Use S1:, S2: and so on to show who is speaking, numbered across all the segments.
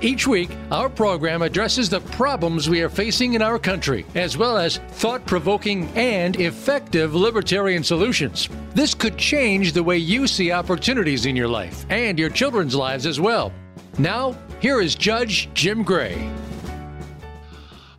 S1: Each week, our program addresses the problems we are facing in our country, as well as thought provoking and effective libertarian solutions. This could change the way you see opportunities in your life and your children's lives as well. Now, here is Judge Jim Gray.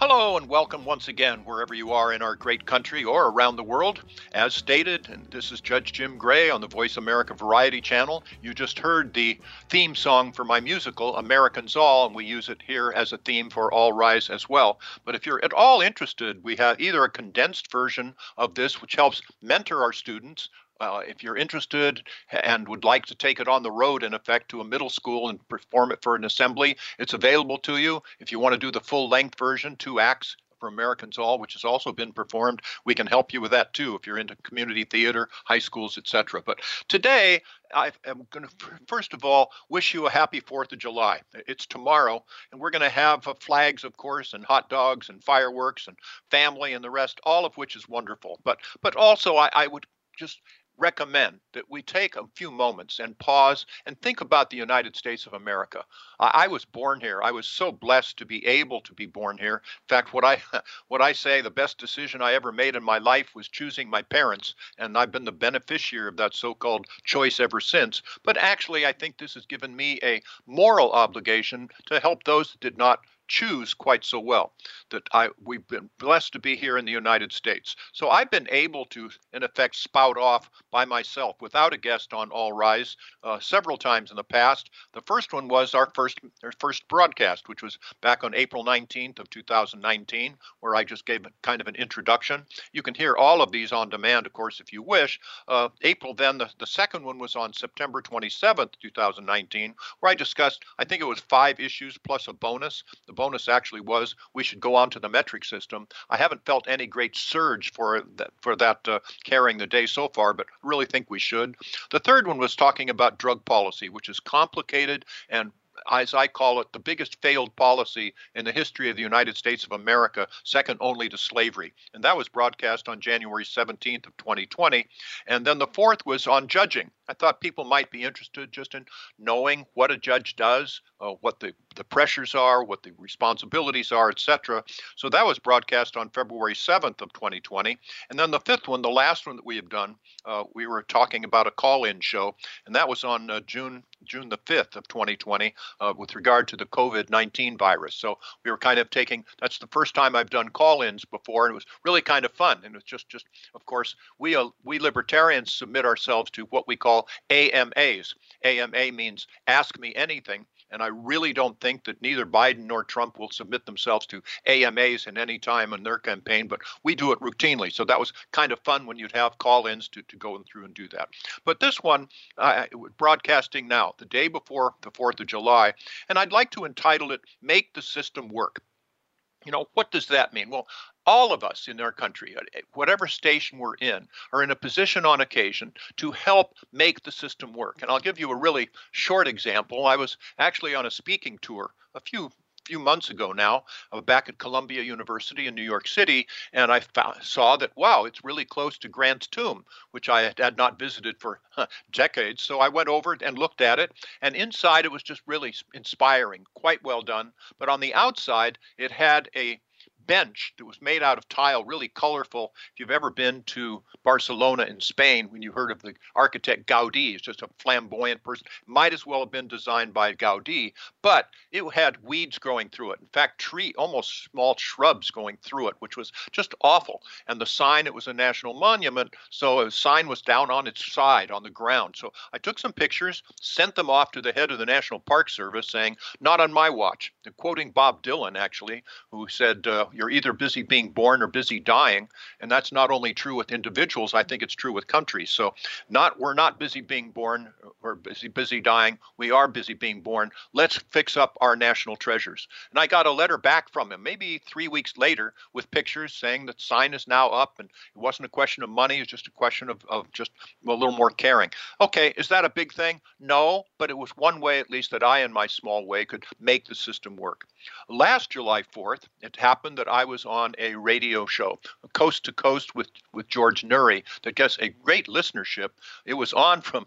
S2: Hello and welcome once again, wherever you are in our great country or around the world. As stated, and this is Judge Jim Gray on the Voice America Variety Channel. You just heard the theme song for my musical, Americans All, and we use it here as a theme for All Rise as well. But if you're at all interested, we have either a condensed version of this, which helps mentor our students, uh, if you're interested and would like to take it on the road, in effect, to a middle school and perform it for an assembly, it's available to you. If you want to do the full length version, two acts for Americans All, which has also been performed, we can help you with that too if you're into community theater, high schools, etc. But today, I am going to first of all wish you a happy Fourth of July. It's tomorrow, and we're going to have uh, flags, of course, and hot dogs and fireworks and family and the rest, all of which is wonderful. But but also, I, I would just recommend that we take a few moments and pause and think about the United States of America. I, was born here. I was so blessed to be able to be born here. In fact, what I what I say the best decision I ever made in my life was choosing my parents, and I've been the beneficiary of that so-called choice ever since. But actually, I think this has given me a moral obligation to help those that did not choose quite so well. That I we've been blessed to be here in the United States. So I've been able to, in effect, spout off by myself without a guest on All Rise uh, several times in the past. The first one was our first our first broadcast, which was back on April 19th of 2019, where I just gave kind of an introduction. You can hear all of these on demand, of course, if you wish. Uh, April then the, the second one was on September 27th, 2019, where I discussed I think it was five issues plus a bonus. The bonus actually was we should go on to the metric system. I haven't felt any great surge for that, for that uh, carrying the day so far, but really think we should. The third one was talking about drug policy, which is complicated and as I call it, the biggest failed policy in the history of the United States of America, second only to slavery. And that was broadcast on January 17th of 2020. And then the fourth was on judging. I thought people might be interested just in knowing what a judge does, uh, what the, the pressures are, what the responsibilities are, etc. So that was broadcast on February 7th of 2020. And then the fifth one, the last one that we have done, uh, we were talking about a call-in show, and that was on uh, June June the 5th of 2020 uh, with regard to the COVID-19 virus. So we were kind of taking that's the first time I've done call-ins before, and it was really kind of fun. And it was just just of course we uh, we libertarians submit ourselves to what we call AMAs. AMA means ask me anything. And I really don't think that neither Biden nor Trump will submit themselves to AMAs in any time in their campaign, but we do it routinely. So that was kind of fun when you'd have call ins to, to go through and do that. But this one, uh, broadcasting now, the day before the 4th of July, and I'd like to entitle it Make the System Work. You know, what does that mean? Well, all of us in our country, whatever station we're in, are in a position on occasion to help make the system work. And I'll give you a really short example. I was actually on a speaking tour a few few months ago now, uh, back at Columbia University in New York City, and I found, saw that wow, it's really close to Grant's tomb, which I had, not visited for huh, decades. So I went over and looked at it, and inside it was just really inspiring, quite well done. But on the outside, it had a bench that was made out of tile, really colorful. If you've ever been to Barcelona in Spain, when you heard of the architect Gaudi, it's just a flamboyant person. Might as well have been designed by Gaudi, but it had weeds growing through it. In fact, tree, almost small shrubs going through it, which was just awful. And the sign, it was a national monument, so a sign was down on its side on the ground. So I took some pictures, sent them off to the head of the National Park Service, saying, "Not on my watch." And quoting Bob Dylan, actually, who said, uh, you're either busy being born or busy dying, and that's not only true with individuals. I think it's true with countries. So, not we're not busy being born or busy busy dying. We are busy being born. Let's fix up our national treasures. And I got a letter back from him, maybe three weeks later, with pictures saying that sign is now up, and it wasn't a question of money. It was just a question of, of just a little more caring. Okay, is that a big thing? No, but it was one way, at least, that I, in my small way, could make the system work. Last July 4th, it happened that I was on a radio show, Coast to Coast with, with George Noory, that gets a great listenership. It was on from,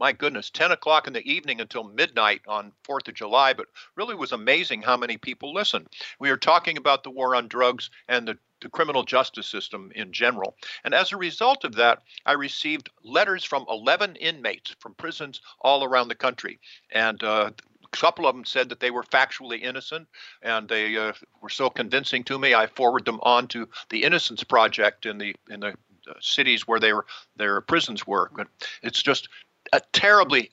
S2: my goodness, 10 o'clock in the evening until midnight on 4th of July, but really was amazing how many people listened. We are talking about the war on drugs and the the criminal justice system in general. And as a result of that, I received letters from 11 inmates from prisons all around the country. And uh, couple of them said that they were factually innocent, and they uh, were so convincing to me. I forwarded them on to the Innocence Project in the in the uh, cities where they were their prisons were. But it's just a terribly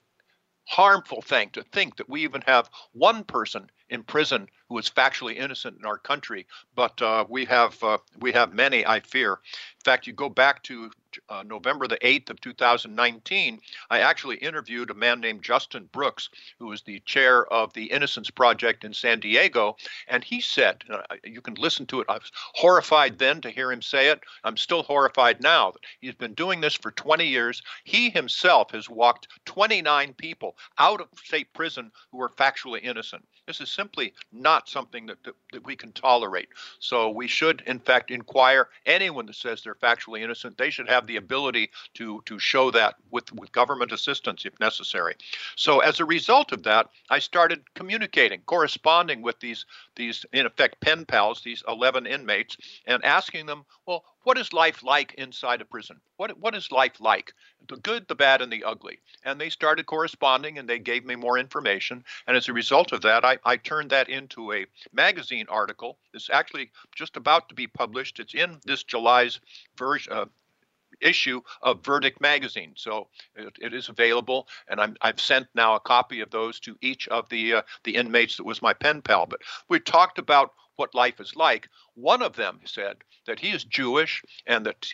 S2: harmful thing to think that we even have one person in prison who is factually innocent in our country, but uh, we have uh, we have many, I fear. In fact, you go back to uh, November the 8th of 2019, I actually interviewed a man named Justin Brooks, who is the chair of the Innocence Project in San Diego, and he said, uh, you can listen to it. I was horrified then to hear him say it. I'm still horrified now. He's been doing this for 20 years. He himself has walked 29 people out of state prison who were factually innocent. This is simply not something that, that, that, we can tolerate. So we should, in fact, inquire anyone that says they're factually innocent. They should have the ability to, to show that with, with government assistance if necessary. So as a result of that, I started communicating, corresponding with these, these in effect, pen pals, these 11 inmates, and asking them, well, what is life like inside a prison? What, what is life like? The good, the bad, and the ugly. And they started corresponding and they gave me more information. And as a result of that, I, I turned that into a magazine article. It's actually just about to be published. It's in this July's version. Uh, issue of Verdict magazine. So it, it is available, and i have sent now a copy of those to each of the uh, the inmates that was my pen pal. But we talked about what life is like. One of them said that he is Jewish and that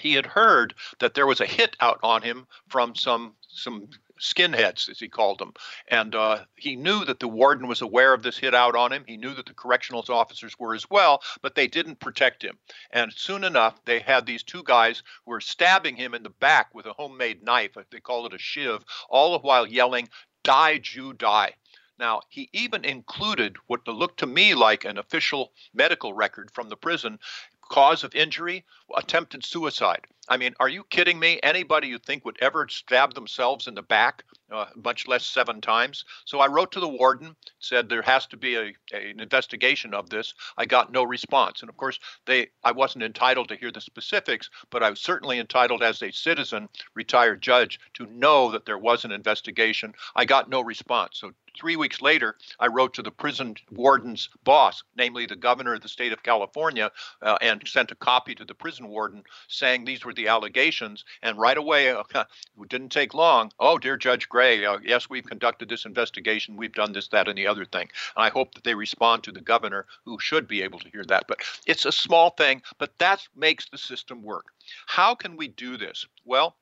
S2: he had heard that there was a hit out on him from some some skinheads, as he called them. And uh, he knew that the warden was aware of this hit out on him. He knew that the correctional officers were as well, but they didn't protect him. And soon enough, they had these two guys who were stabbing him in the back with a homemade knife. They call it a shiv, all the while yelling, Die, Jew, die. Now, he even included what looked to me like an official medical record from the prison cause of injury attempted suicide. I mean are you kidding me? Anybody you think would ever stab themselves in the back uh, much less seven times. So i wrote to the warden said there has to be a, a, an investigation of this. I got no response. And of course they i wasn't entitled to hear the specifics but i was certainly entitled as a citizen retired judge to know that there was an investigation. I got no response. So Three weeks later, I wrote to the prison warden's boss, namely the governor of the state of California, uh, and sent a copy to the prison warden saying these were the allegations. And right away, it didn't take long. Oh, dear Judge Gray, uh, yes, we've conducted this investigation. We've done this, that, and the other thing. And I hope that they respond to the governor, who should be able to hear that. But it's a small thing, but that makes the system work. How can we do this? Well,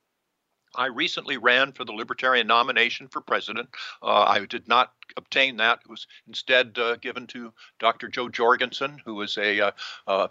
S2: I recently ran for the Libertarian nomination for president. Uh, I did not obtain that. It was instead uh, given to Dr. Jo Jorgensen, who is a uh, uh,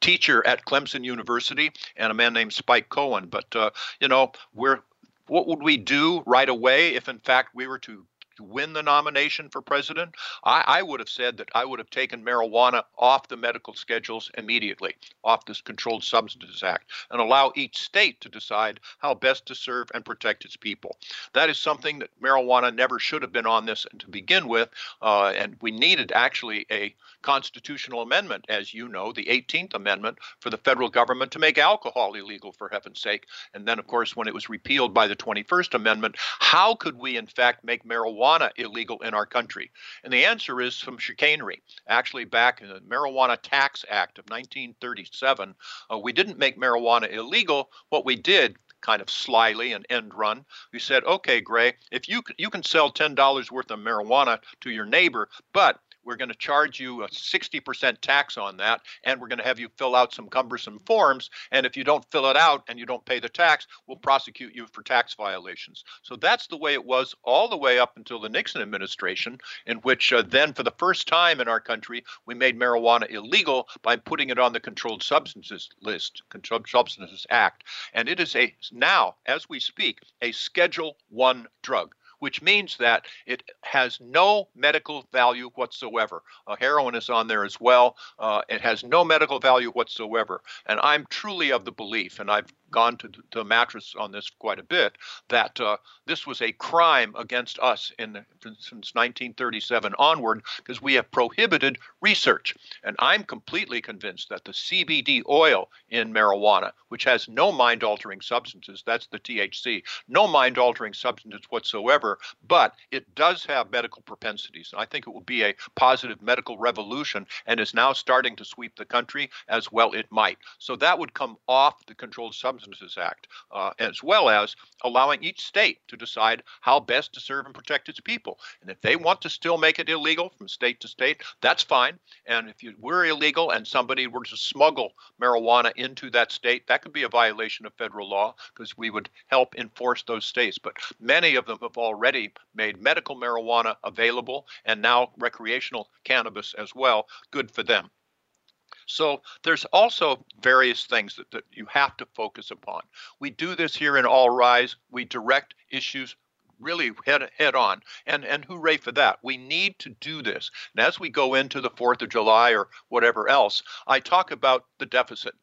S2: teacher at Clemson University, and a man named Spike Cohen. But uh, you know, we're what would we do right away if, in fact, we were to win the nomination for president, I, I, would have said that I would have taken marijuana off the medical schedules immediately, off this Controlled Substances Act, and allow each state to decide how best to serve and protect its people. That is something that marijuana never should have been on this and to begin with, uh, and we needed actually a constitutional amendment, as you know, the 18th Amendment, for the federal government to make alcohol illegal, for heaven's sake. And then, of course, when it was repealed by the 21st Amendment, how could we, in fact, make marijuana? Marijuana illegal in our country? And the answer is some chicanery. Actually, back in the Marijuana Tax Act of 1937, uh, we didn't make marijuana illegal. What we did kind of slyly and end run. We said, okay, Gray, if you you can sell ten dollars worth of marijuana to your neighbor, but we're going to charge you a 60% tax on that, and we're going to have you fill out some cumbersome forms. And if you don't fill it out and you don't pay the tax, we'll prosecute you for tax violations. So that's the way it was all the way up until the Nixon administration, in which uh, then, for the first time in our country, we made marijuana illegal by putting it on the Controlled Substances List, Controlled Substances Act. And it is a now, as we speak, a Schedule One drug which means that it has no medical value whatsoever. Uh, heroin is on there as well. Uh, it has no medical value whatsoever. And I'm truly of the belief, and I've gone to, the mattress on this quite a bit, that uh, this was a crime against us in since 1937 onward because we have prohibited research. And I'm completely convinced that the CBD oil in marijuana, which has no mind altering substances, that's the THC, no mind altering substances whatsoever, but it does have medical propensities. And I think it will be a positive medical revolution and is now starting to sweep the country as well it might. So that would come off the controlled substance Substances Act, uh, as well as allowing each state to decide how best to serve and protect its people. And if they want to still make it illegal from state to state, that's fine. And if you were illegal and somebody were to smuggle marijuana into that state, that could be a violation of federal law because we would help enforce those states. But many of them have already made medical marijuana available and now recreational cannabis as well. Good for them. So there's also various things that, that you have to focus upon. We do this here in All Rise. We direct issues really head head on and and hooray for that we need to do this and as we go into the 4th of july or whatever else i talk about the deficit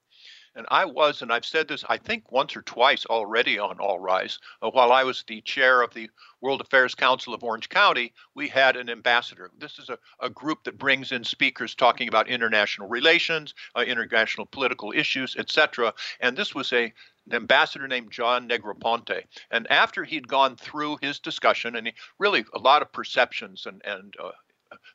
S2: and I was, and I've said this, I think, once or twice already on All Rise. Uh, while I was the chair of the World Affairs Council of Orange County, we had an ambassador. This is a, a group that brings in speakers talking about international relations, uh, international political issues, etc. And this was a an ambassador named John Negroponte. And after he'd gone through his discussion, and he really a lot of perceptions and, and uh,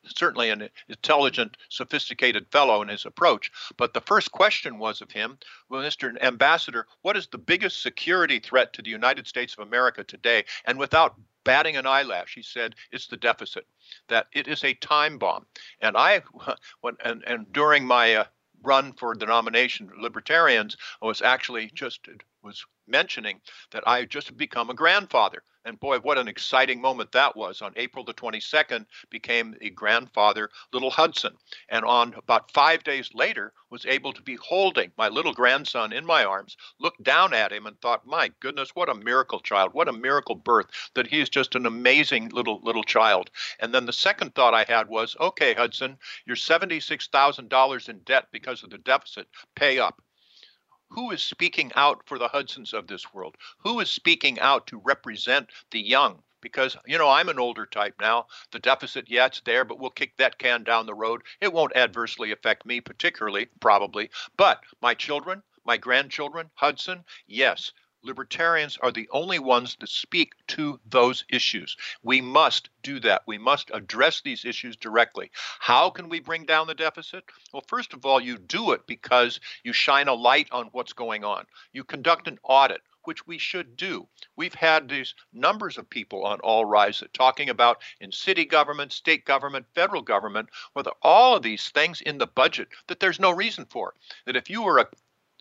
S2: certainly an intelligent, sophisticated fellow in his approach. But the first question was of him, well, Mr. Ambassador, what is the biggest security threat to the United States of America today? And without batting an eyelash, he said, it's the deficit, that it is a time bomb. And I, when, and, and during my uh, run for the nomination, libertarians, I was actually just was mentioning that I just become a grandfather. And boy, what an exciting moment that was. On April the 22nd, became a grandfather, little Hudson. And on about five days later, was able to be holding my little grandson in my arms, looked down at him and thought, my goodness, what a miracle child, what a miracle birth, that he is just an amazing little little child. And then the second thought I had was, okay, Hudson, you're $76,000 in debt because of the deficit. Pay up who is speaking out for the Hudsons of this world? Who is speaking out to represent the young? Because, you know, I'm an older type now. The deficit, yeah, it's there, but we'll kick that can down the road. It won't adversely affect me, particularly, probably. But my children, my grandchildren, Hudson, yes, libertarians are the only ones that speak to those issues. We must do that. We must address these issues directly. How can we bring down the deficit? Well, first of all, you do it because you shine a light on what's going on. You conduct an audit which we should do. We've had these numbers of people on All Rise talking about in city government, state government, federal government, whether all of these things in the budget that there's no reason for. That if you were a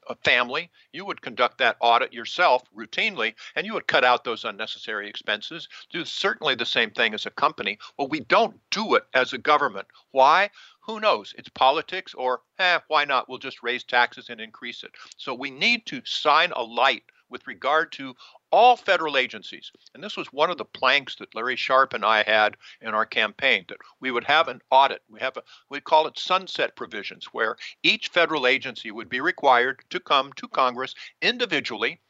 S2: a family, you would conduct that audit yourself routinely and you would cut out those unnecessary expenses. Do certainly the same thing as a company. Well, we don't do it as a government. Why? Who knows? It's politics, or eh, why not? We'll just raise taxes and increase it. So we need to sign a light with regard to all federal agencies. And this was one of the planks that Larry Sharpe and I had in our campaign that we would have an audit. We have a we call it sunset provisions where each federal agency would be required to come to Congress individually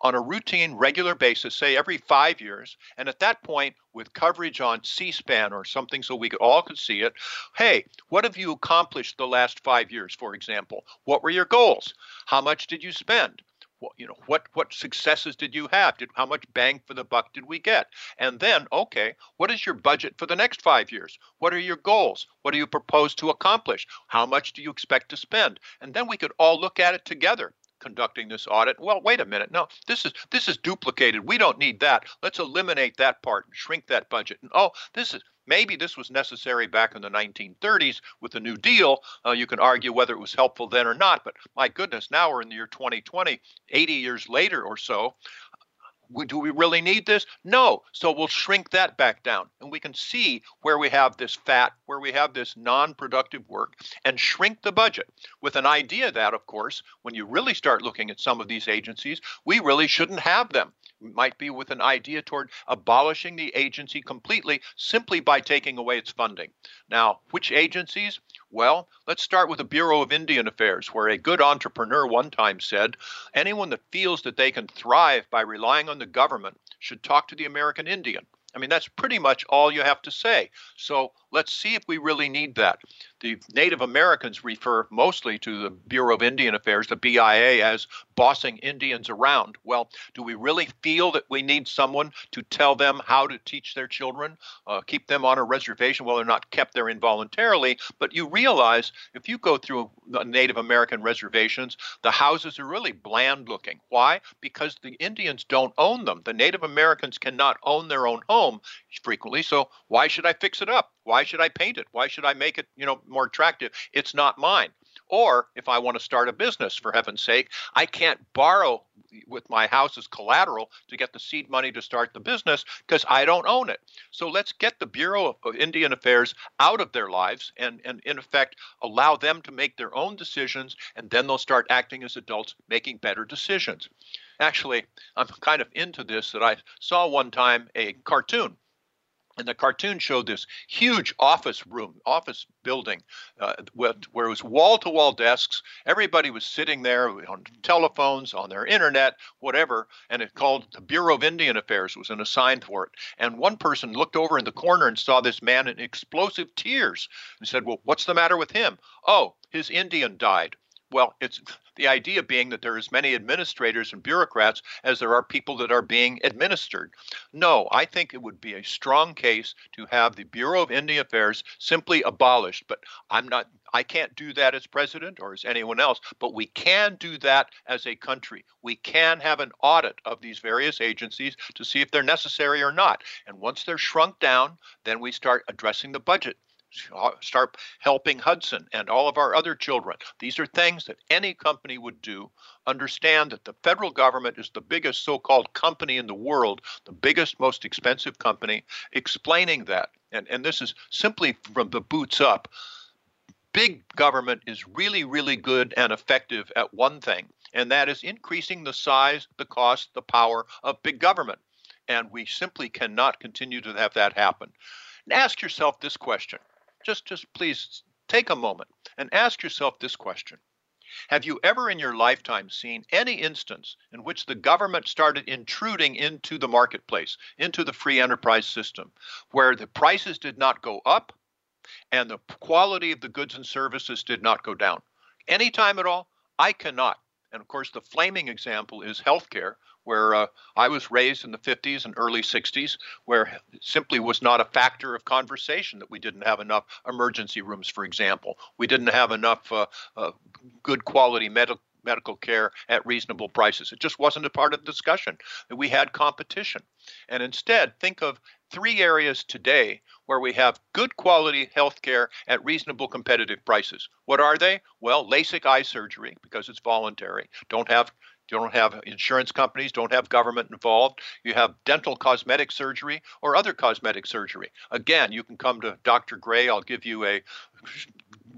S2: on a routine regular basis say every 5 years and at that point with coverage on C-SPAN or something so we could, all could see it hey what have you accomplished the last 5 years for example what were your goals how much did you spend you know what what successes did you have? Did how much bang for the buck did we get? And then okay what is your budget for the next 5 years? What are your goals? What do you propose to accomplish? How much do you expect to spend? And then we could all look at it together conducting this audit. Well wait a minute no this is this is duplicated. We don't need that. Let's eliminate that part and shrink that budget. And oh this is maybe this was necessary back in the 1930s with the New Deal. Uh, you can argue whether it was helpful then or not, but my goodness, now we're in the year 2020, 80 years later or so do we really need this? No. So we'll shrink that back down. And we can see where we have this fat, where we have this non productive work, and shrink the budget with an idea that, of course, when you really start looking at some of these agencies, we really shouldn't have them. Might be with an idea toward abolishing the agency completely simply by taking away its funding. Now, which agencies? Well, let's start with the Bureau of Indian Affairs, where a good entrepreneur one time said anyone that feels that they can thrive by relying on the government should talk to the American Indian. I mean, that's pretty much all you have to say. So let's see if we really need that. The Native Americans refer mostly to the Bureau of Indian Affairs, the BIA, as bossing Indians around. Well, do we really feel that we need someone to tell them how to teach their children, uh, keep them on a reservation? Well, they're not kept there involuntarily, but you realize if you go through Native American reservations, the houses are really bland looking. Why? Because the Indians don't own them. The Native Americans cannot own their own home frequently, so why should I fix it up? Why should I paint it? Why should I make it, you know, more attractive? It's not mine. Or if I want to start a business, for heaven's sake, I can't borrow with my house as collateral to get the seed money to start the business because I don't own it. So let's get the Bureau of Indian Affairs out of their lives and, and in effect allow them to make their own decisions and then they'll start acting as adults making better decisions. Actually, I'm kind of into this that I saw one time a cartoon and the cartoon showed this huge office room, office building, uh, with, where it was wall to wall desks. Everybody was sitting there on telephones, on their internet, whatever. And it called the Bureau of Indian Affairs was an assigned for it. And one person looked over in the corner and saw this man in explosive tears and said, Well, what's the matter with him? Oh, his Indian died. Well, it's the idea being that there are as many administrators and bureaucrats as there are people that are being administered. No, I think it would be a strong case to have the Bureau of Indian Affairs simply abolished. But I'm not I can't do that as president or as anyone else, but we can do that as a country. We can have an audit of these various agencies to see if they're necessary or not. And once they're shrunk down, then we start addressing the budget start helping Hudson and all of our other children. These are things that any company would do. Understand that the federal government is the biggest so called company in the world, the biggest, most expensive company, explaining that. And, and this is simply from the boots up. Big government is really, really good and effective at one thing, and that is increasing the size, the cost, the power of big government. And we simply cannot continue to have that happen. And ask yourself this question just just please take a moment and ask yourself this question. Have you ever in your lifetime seen any instance in which the government started intruding into the marketplace, into the free enterprise system, where the prices did not go up and the quality of the goods and services did not go down? Any time at all? I cannot. And of course, the flaming example is healthcare, where uh, I was raised in the 50s and early 60s, where simply was not a factor of conversation that we didn't have enough emergency rooms, for example. We didn't have enough uh, uh, good quality medical medical care at reasonable prices. It just wasn't a part of the discussion. We had competition. And instead, think of three areas today where we have good quality health care at reasonable competitive prices. What are they? Well, LASIK eye surgery, because it's voluntary. Don't have don't have insurance companies, don't have government involved. You have dental cosmetic surgery or other cosmetic surgery. Again, you can come to Dr. Gray. I'll give you a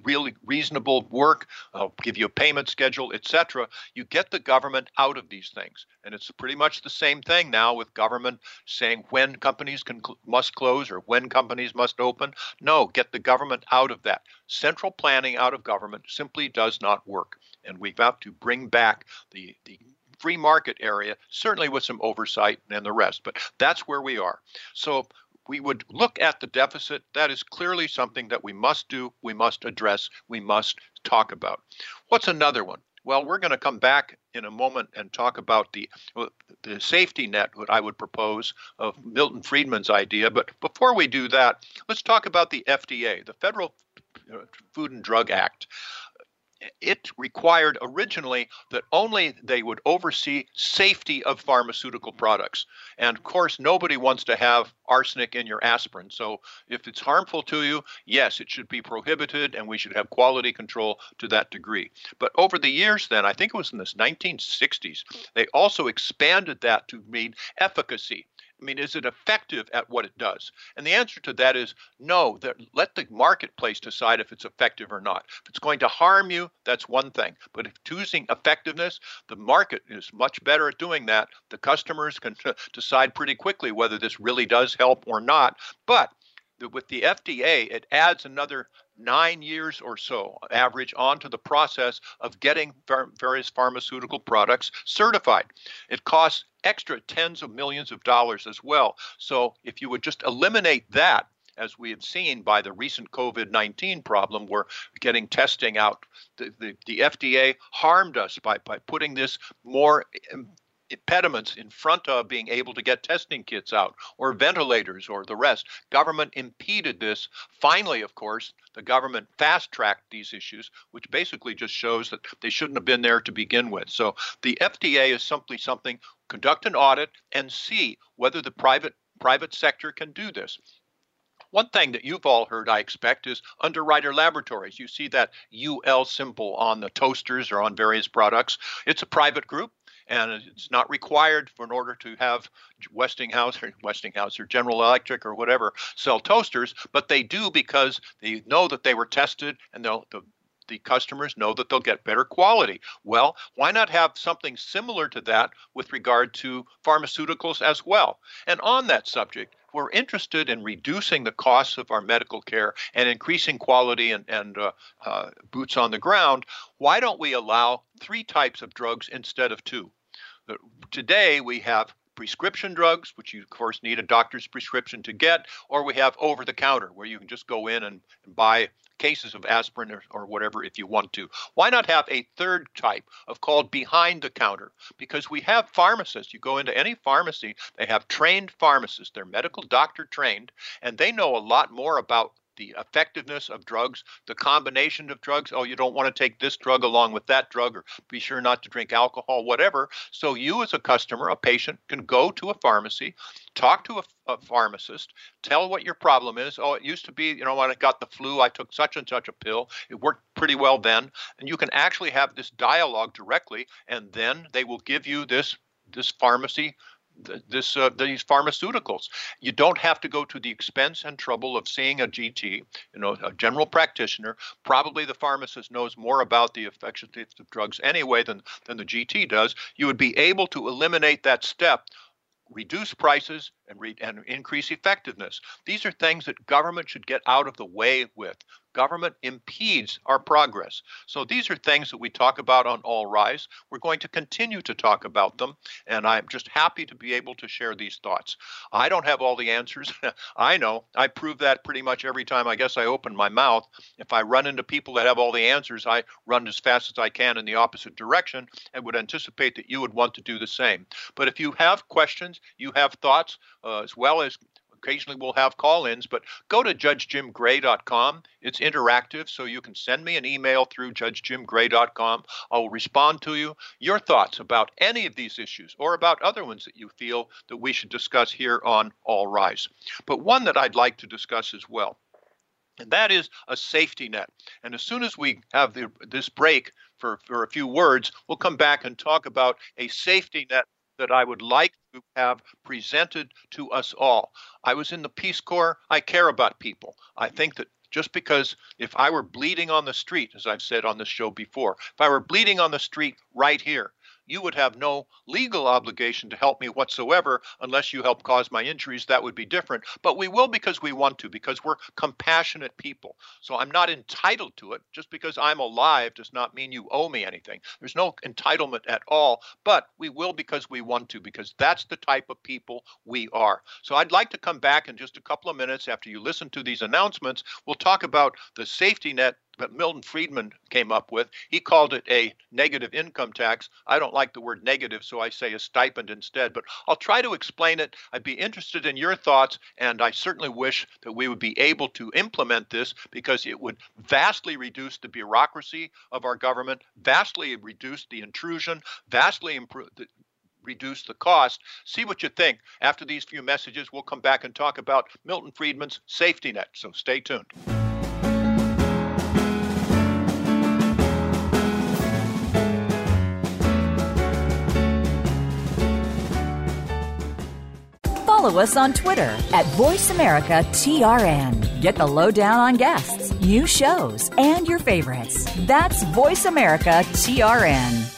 S2: really reasonable work, I'll give you a payment schedule, etc. You get the government out of these things. And it's pretty much the same thing now with government saying when companies can must close or when companies must open. No, get the government out of that. Central planning out of government simply does not work. And we've got to bring back the the free market area, certainly with some oversight and the rest. But that's where we are. So we would look at the deficit. That is clearly something that we must do, we must address, we must talk about. What's another one? Well, we're going to come back in a moment and talk about the the safety net that I would propose of Milton Friedman's idea. But before we do that, let's talk about the FDA, the Federal uh, Food and Drug Act. It required originally that only they would oversee safety of pharmaceutical products. And of course, nobody wants to have arsenic in your aspirin. So if it's harmful to you, yes, it should be prohibited and we should have quality control to that degree. But over the years, then, I think it was in the 1960s, they also expanded that to mean efficacy. I mean, is it effective at what it does? And the answer to that is no. That let the marketplace decide if it's effective or not. If it's going to harm you, that's one thing. But if choosing effectiveness, the market is much better at doing that. The customers can decide pretty quickly whether this really does help or not. But with the FDA, it adds another nine years or so average onto the process of getting various pharmaceutical products certified. It costs extra tens of millions of dollars as well. So if you would just eliminate that, as we have seen by the recent COVID 19 problem, we're getting testing out. The, the, the, FDA harmed us by, by putting this more impediments in front of being able to get testing kits out or ventilators or the rest. Government impeded this. Finally, of course, the government fast tracked these issues, which basically just shows that they shouldn't have been there to begin with. So the FDA is simply something conduct an audit and see whether the private private sector can do this. One thing that you've all heard, I expect, is Underwriter Laboratories. You see that UL symbol on the toasters or on various products. It's a private group and it's not required for in order to have Westinghouse or Westinghouse or General Electric or whatever sell toasters, but they do because they know that they were tested and the the customers know that they'll get better quality. Well, why not have something similar to that with regard to pharmaceuticals as well? And on that subject, we're interested in reducing the costs of our medical care and increasing quality and, and uh, uh, boots on the ground. Why don't we allow three types of drugs instead of two? Today, we have prescription drugs, which you, of course, need a doctor's prescription to get, or we have over the counter, where you can just go in and, and buy cases of aspirin or, or, whatever if you want to. Why not have a third type of called behind the counter? Because we have pharmacists. You go into any pharmacy, they have trained pharmacists. They're medical doctor trained, and they know a lot more about the effectiveness of drugs, the combination of drugs. Oh, you don't want to take this drug along with that drug, or be sure not to drink alcohol, whatever. So, you as a customer, a patient, can go to a pharmacy, talk to a, a pharmacist, tell what your problem is. Oh, it used to be, you know, when I got the flu, I took such and such a pill. It worked pretty well then. And you can actually have this dialogue directly, and then they will give you this this pharmacy this uh, these pharmaceuticals. You don't have to go to the expense and trouble of seeing a GP, you know, a general practitioner. Probably the pharmacist knows more about the effectiveness of drugs anyway than than the GP does. You would be able to eliminate that step reduce prices and, re- and increase effectiveness. These are things that government should get out of the way with government impedes our progress. So these are things that we talk about on All Rise. We're going to continue to talk about them, and I'm just happy to be able to share these thoughts. I don't have all the answers. I know. I prove that pretty much every time I guess I open my mouth. If I run into people that have all the answers, I run as fast as I can in the opposite direction and would anticipate that you would want to do the same. But if you have questions, you have thoughts, uh, as well as occasionally we'll have call ins, but go to judgejimgray.com. It's interactive, so you can send me an email through judgejimgray.com. I will respond to you. Your thoughts about any of these issues or about other ones that you feel that we should discuss here on All Rise. But one that I'd like to discuss as well. And that is a safety net. And as soon as we have the, this break for, for a few words, we'll come back and talk about a safety net that I would like to have presented to us all. I was in the Peace Corps. I care about people. I think that just because if I were bleeding on the street, as I've said on this show before, if I were bleeding on the street right here, you would have no legal obligation to help me whatsoever unless you help cause my injuries. That would be different. But we will because we want to, because we're compassionate people. So I'm not entitled to it. Just because I'm alive does not mean you owe me anything. There's no entitlement at all. But we will because we want to, because that's the type of people we are. So I'd like to come back in just a couple of minutes after you listen to these announcements. We'll talk about the safety net that Milton Friedman came up with. He called it a negative income tax. I don't like the word negative, so I say a stipend instead. But I'll try to explain it. I'd be interested in your thoughts, and I certainly wish that we would be able to implement this because it would vastly reduce the bureaucracy of our government, vastly reduce the intrusion, vastly improve the, reduce the cost. See what you think. After these few messages, we'll come back and talk about Milton Friedman's safety net. So stay tuned.
S3: Us on Twitter at VoiceAmericaTRN. Get the lowdown on guests, new shows, and your favorites. That's VoiceAmericaTRN.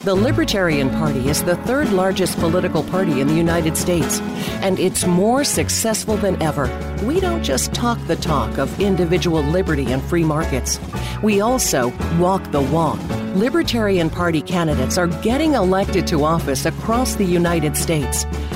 S4: The Libertarian Party is the third largest political party in the United States, and it's more successful than ever. We don't just talk the talk of individual liberty and free markets, we also walk the walk. Libertarian Party candidates are getting elected to office across the United States,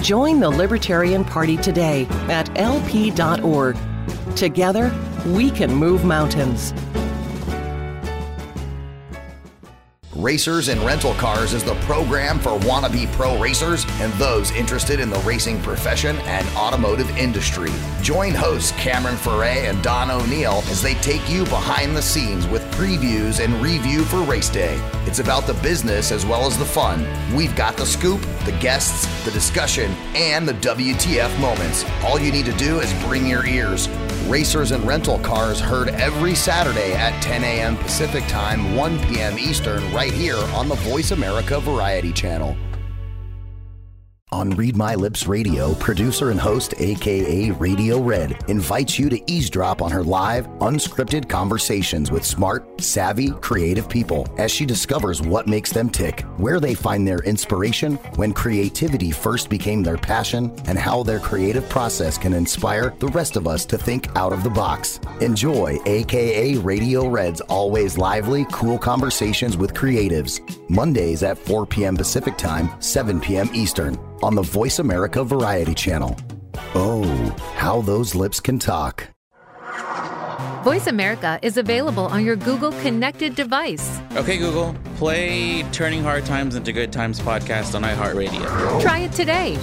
S4: Join the Libertarian Party today at lp.org. Together, we can move mountains.
S5: Racers and Rental Cars is the program for wannabe pro racers and those interested in the racing profession and automotive industry. Join hosts Cameron Foray and Don O'Neill as they take you behind the scenes with previews and review for race day. It's about the business as well as the fun. We've got the scoop, the guests, the discussion, and the WTF moments. All you need to do is bring your ears. Racers and Rental Cars heard every Saturday at 10 a.m. Pacific Time, 1 p.m. Eastern, right here on the Voice America Variety Channel. On Read My Lips Radio, producer and host, aka Radio Red, invites you to eavesdrop on her live, unscripted conversations with smart, savvy, creative people as she discovers what makes them tick, where they find their inspiration, when creativity first became their passion, and how their creative process can inspire the rest of us to think out of the box. Enjoy aka Radio Red's always lively, cool conversations with creatives. Mondays at 4 p.m. Pacific Time, 7 p.m. Eastern on the Voice America Variety Channel. Oh, how those lips can talk.
S6: Voice America is available on your Google connected device.
S7: Okay, Google, play Turning Hard Times into Good Times podcast on iHeartRadio.
S6: Try it today.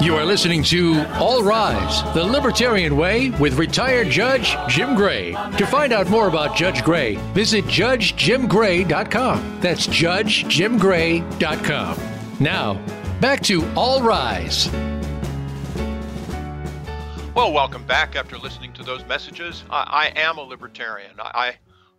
S1: You are listening to All Rise, the Libertarian Way with retired Judge Jim Gray. To find out more about Judge Gray, visit judgejimgray.com. That's judgejimgray.com. Now, back to All Rise.
S2: Well, welcome back after listening to those messages. I, I am a libertarian. I,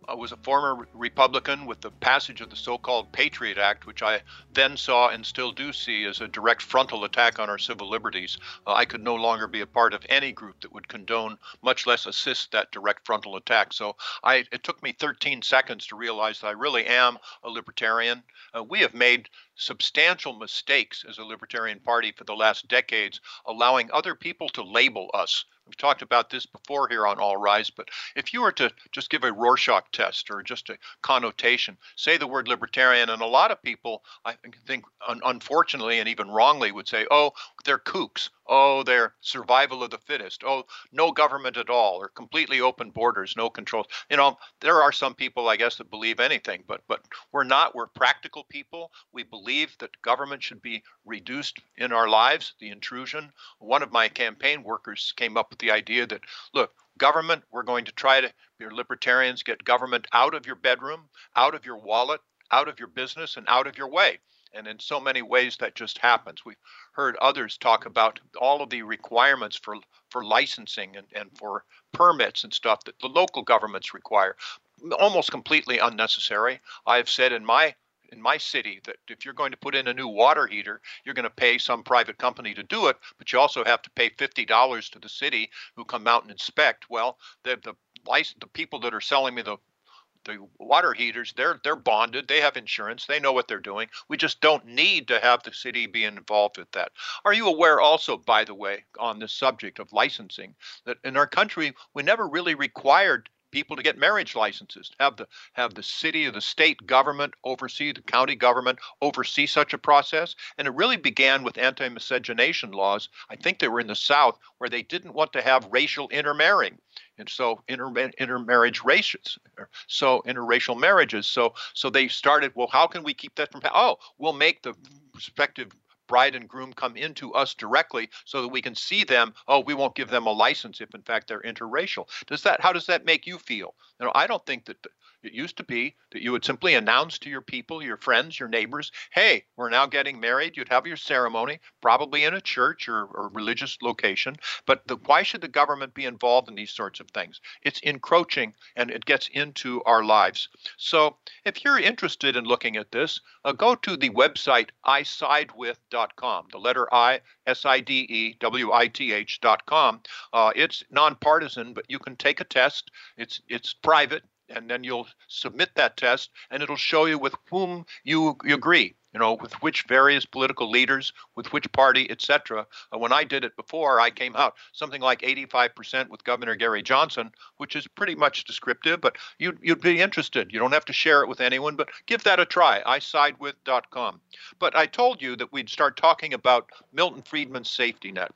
S2: I was a former Republican with the passage of the so called Patriot Act, which I then saw and still do see as a direct frontal attack on our civil liberties. Uh, I could no longer be a part of any group that would condone, much less assist that direct frontal attack. So I, it took me 13 seconds to realize that I really am a libertarian. Uh, we have made substantial mistakes as a libertarian party for the last decades, allowing other people to label us. We've talked about this before here on All Rise, but if you were to just give a Rorschach test or just a connotation, say the word libertarian, and a lot of people, I think, un- unfortunately and even wrongly, would say, oh, they're kooks. Oh, they're survival of the fittest. Oh, no government at all, or completely open borders, no controls. You know, there are some people, I guess, that believe anything, but but we're not. We're practical people. We believe that government should be reduced in our lives. The intrusion. One of my campaign workers came up with the idea that look, government, we're going to try to. Your libertarians get government out of your bedroom, out of your wallet, out of your business, and out of your way. And in so many ways, that just happens. We've heard others talk about all of the requirements for, for licensing and, and for permits and stuff that the local governments require. Almost completely unnecessary. I've said in my in my city that if you're going to put in a new water heater, you're going to pay some private company to do it, but you also have to pay $50 to the city who come out and inspect. Well, the the the people that are selling me the the water heaters they're they're bonded they have insurance they know what they're doing we just don't need to have the city be involved with that are you aware also by the way on this subject of licensing that in our country we never really required people to get marriage licenses. Have the have the city or the state government oversee the county government oversee such a process? And it really began with anti-miscegenation laws. I think they were in the south where they didn't want to have racial intermarrying. And so inter- intermarriage races so interracial marriages. So so they started well how can we keep that from oh we'll make the respective bride and groom come into us directly so that we can see them oh we won't give them a license if in fact they're interracial. Does that how does that make you feel? You know i don't think that it used to be that you would simply announce to your people, your friends, your neighbors, hey, we're now getting married. You'd have your ceremony, probably in a church or, or religious location. But the, why should the government be involved in these sorts of things? It's encroaching and it gets into our lives. So if you're interested in looking at this, uh, go to the website isidewith.com, the letter I, S I D E W I T H.com. Uh, it's nonpartisan, but you can take a test. It's, it's private and then you'll submit that test and it'll show you with whom you, you agree you know with which various political leaders with which party etc uh, when i did it before i came out something like 85% with governor gary johnson which is pretty much descriptive but you'd, you'd be interested. You don't have to share it with anyone but give that a try isidewith.com but i told you that we'd start talking about milton friedman's safety net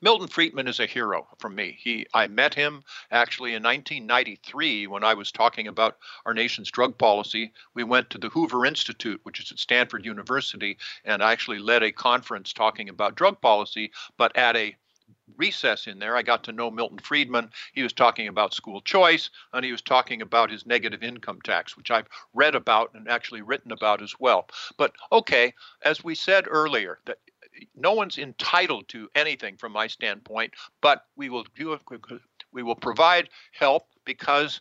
S2: Milton Friedman is a hero for me. He, I met him actually in 1993 when I was talking about our nation's drug policy. We went to the Hoover Institute, which is at Stanford University, and I actually led a conference talking about drug policy, but at a recess in there, I got to know Milton Friedman. He was talking about school choice, and he was talking about his negative income tax, which I've read about and actually written about as well. But okay, as we said earlier, that no one's entitled to anything from my standpoint, but we will do we will provide help because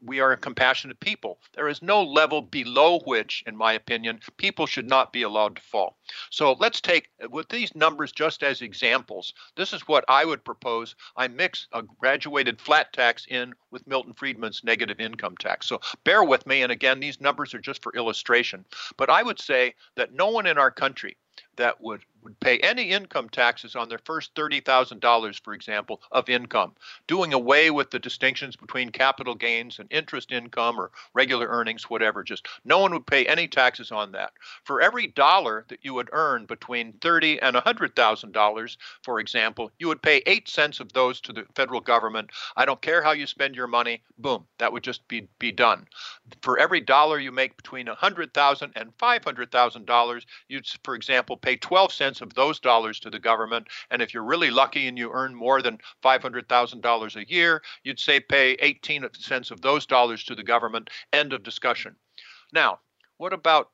S2: we are a compassionate people. There is no level below which, in my opinion, people should not be allowed to fall. So let's take, with these numbers just as examples, this is what I would propose. I mix a graduated flat tax in with Milton Friedman's negative income tax. So bear with me. And again, these numbers are just for illustration. But I would say that no one in our country that would, would pay any income taxes on their first $30,000, for example, of income, doing away with the distinctions between capital gains and interest income or regular earnings, whatever. Just no one would pay any taxes on that. For every dollar that you would earn between thirty and $100,000, for example, you would pay eight cents of those to the federal government. I don't care how you spend your money, boom, that would just be, be done. For every dollar you make between $100,000 and $500,000, you'd, for example, pay 12 cents of those dollars to the government. And if you're really lucky and you earn more than $500,000 a year, you'd say pay 18 cents of those dollars to the government. End of discussion. Now, what about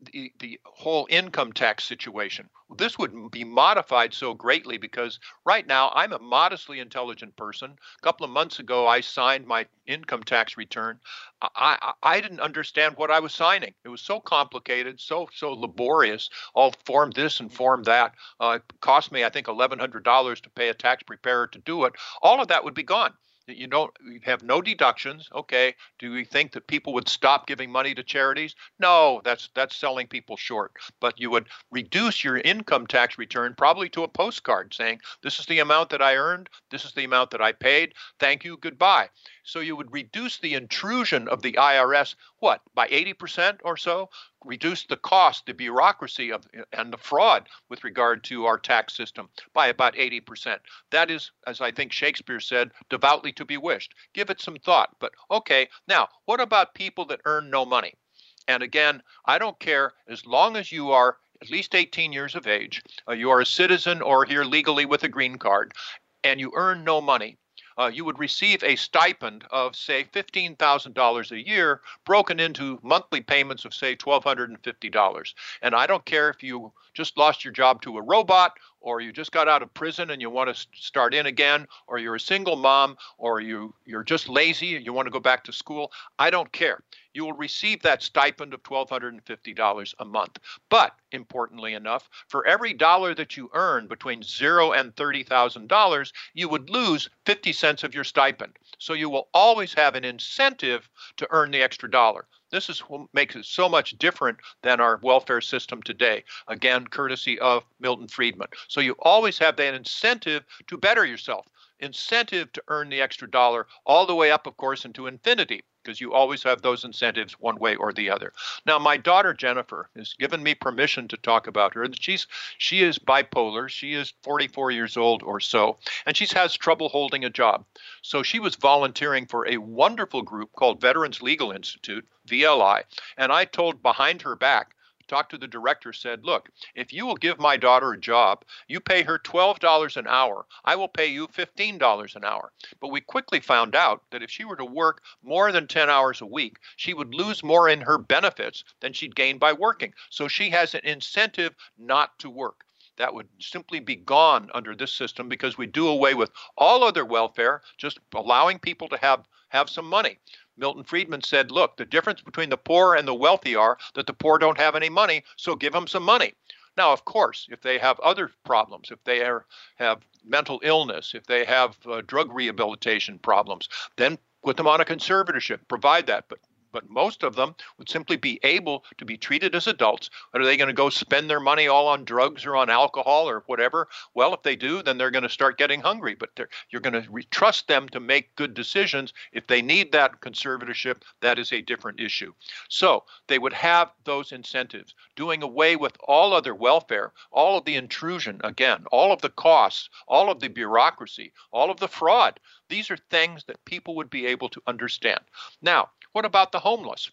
S2: the, the whole income tax situation. This would be modified so greatly because right now I'm a modestly intelligent person. A couple of months ago, I signed my income tax return. I, I, I didn't understand what I was signing. It was so complicated, so so laborious. All form this and form that. Uh, it cost me, I think, $1,100 to pay a tax preparer to do it. All of that would be gone you don't you have no deductions okay? Do we think that people would stop giving money to charities? No that's that's selling people short. But you would reduce your income tax return probably to a postcard saying this is the amount that i earned. This is the amount that i paid. Thank you. Goodbye. So you would reduce the intrusion of the IRS, what, by 80% or so? Reduce the cost, the bureaucracy of, and the fraud with regard to our tax system by about 80%. That is, as I think Shakespeare said, devoutly to be wished. Give it some thought. But okay, now, what about people that earn no money? And again, I don't care as long as you are at least 18 years of age, uh, you are a citizen or here legally with a green card, and you earn no money uh, you would receive a stipend of, say, $15,000 a year broken into monthly payments of, say, $1,250. And I don't care if you just lost your job to a robot or you just got out of prison and you want to start in again, or you're a single mom, or you you're just lazy, and you want to go back to school, I don't care. You will receive that stipend of $1,250 a month. But importantly enough, for every dollar that you earn between zero and $30,000, you would lose 50 cents of your stipend. So you will always have an incentive to earn the extra dollar. This is what makes it so much different than our welfare system today. Again, courtesy of Milton Friedman. So you always have that incentive to better yourself, incentive to earn the extra dollar, all the way up, of course, into infinity because you always have those incentives one way or the other. Now, my daughter Jennifer has given me permission to talk about her. She's she is bipolar. She is 44 years old or so, and she has trouble holding a job. So she was volunteering for a wonderful group called Veterans Legal Institute, VLI, and I told behind her back talked to the director, said, Look, if you will give my daughter a job, you pay her $12 an hour. I will pay you $15 an hour. But we quickly found out that if she were to work more than 10 hours a week, she would lose more in her benefits than she'd gain by working. So she has an incentive not to work that would simply be gone under this system because we do away with all other welfare, just allowing people to have have some money. Milton Friedman said, look, the difference between the poor and the wealthy are that the poor don't have any money, so give them some money. Now, of course, if they have other problems, if they are, have mental illness, if they have uh, drug rehabilitation problems, then put them on a conservatorship, provide that. But but most of them would simply be able to be treated as adults. Are they going to go spend their money all on drugs or on alcohol or whatever? Well, if they do, then they're going to start getting hungry. But you're going to re- trust them to make good decisions. If they need that conservatorship, that is a different issue. So they would have those incentives, doing away with all other welfare, all of the intrusion, again, all of the costs, all of the bureaucracy, all of the fraud. These are things that people would be able to understand. Now, what about the homeless?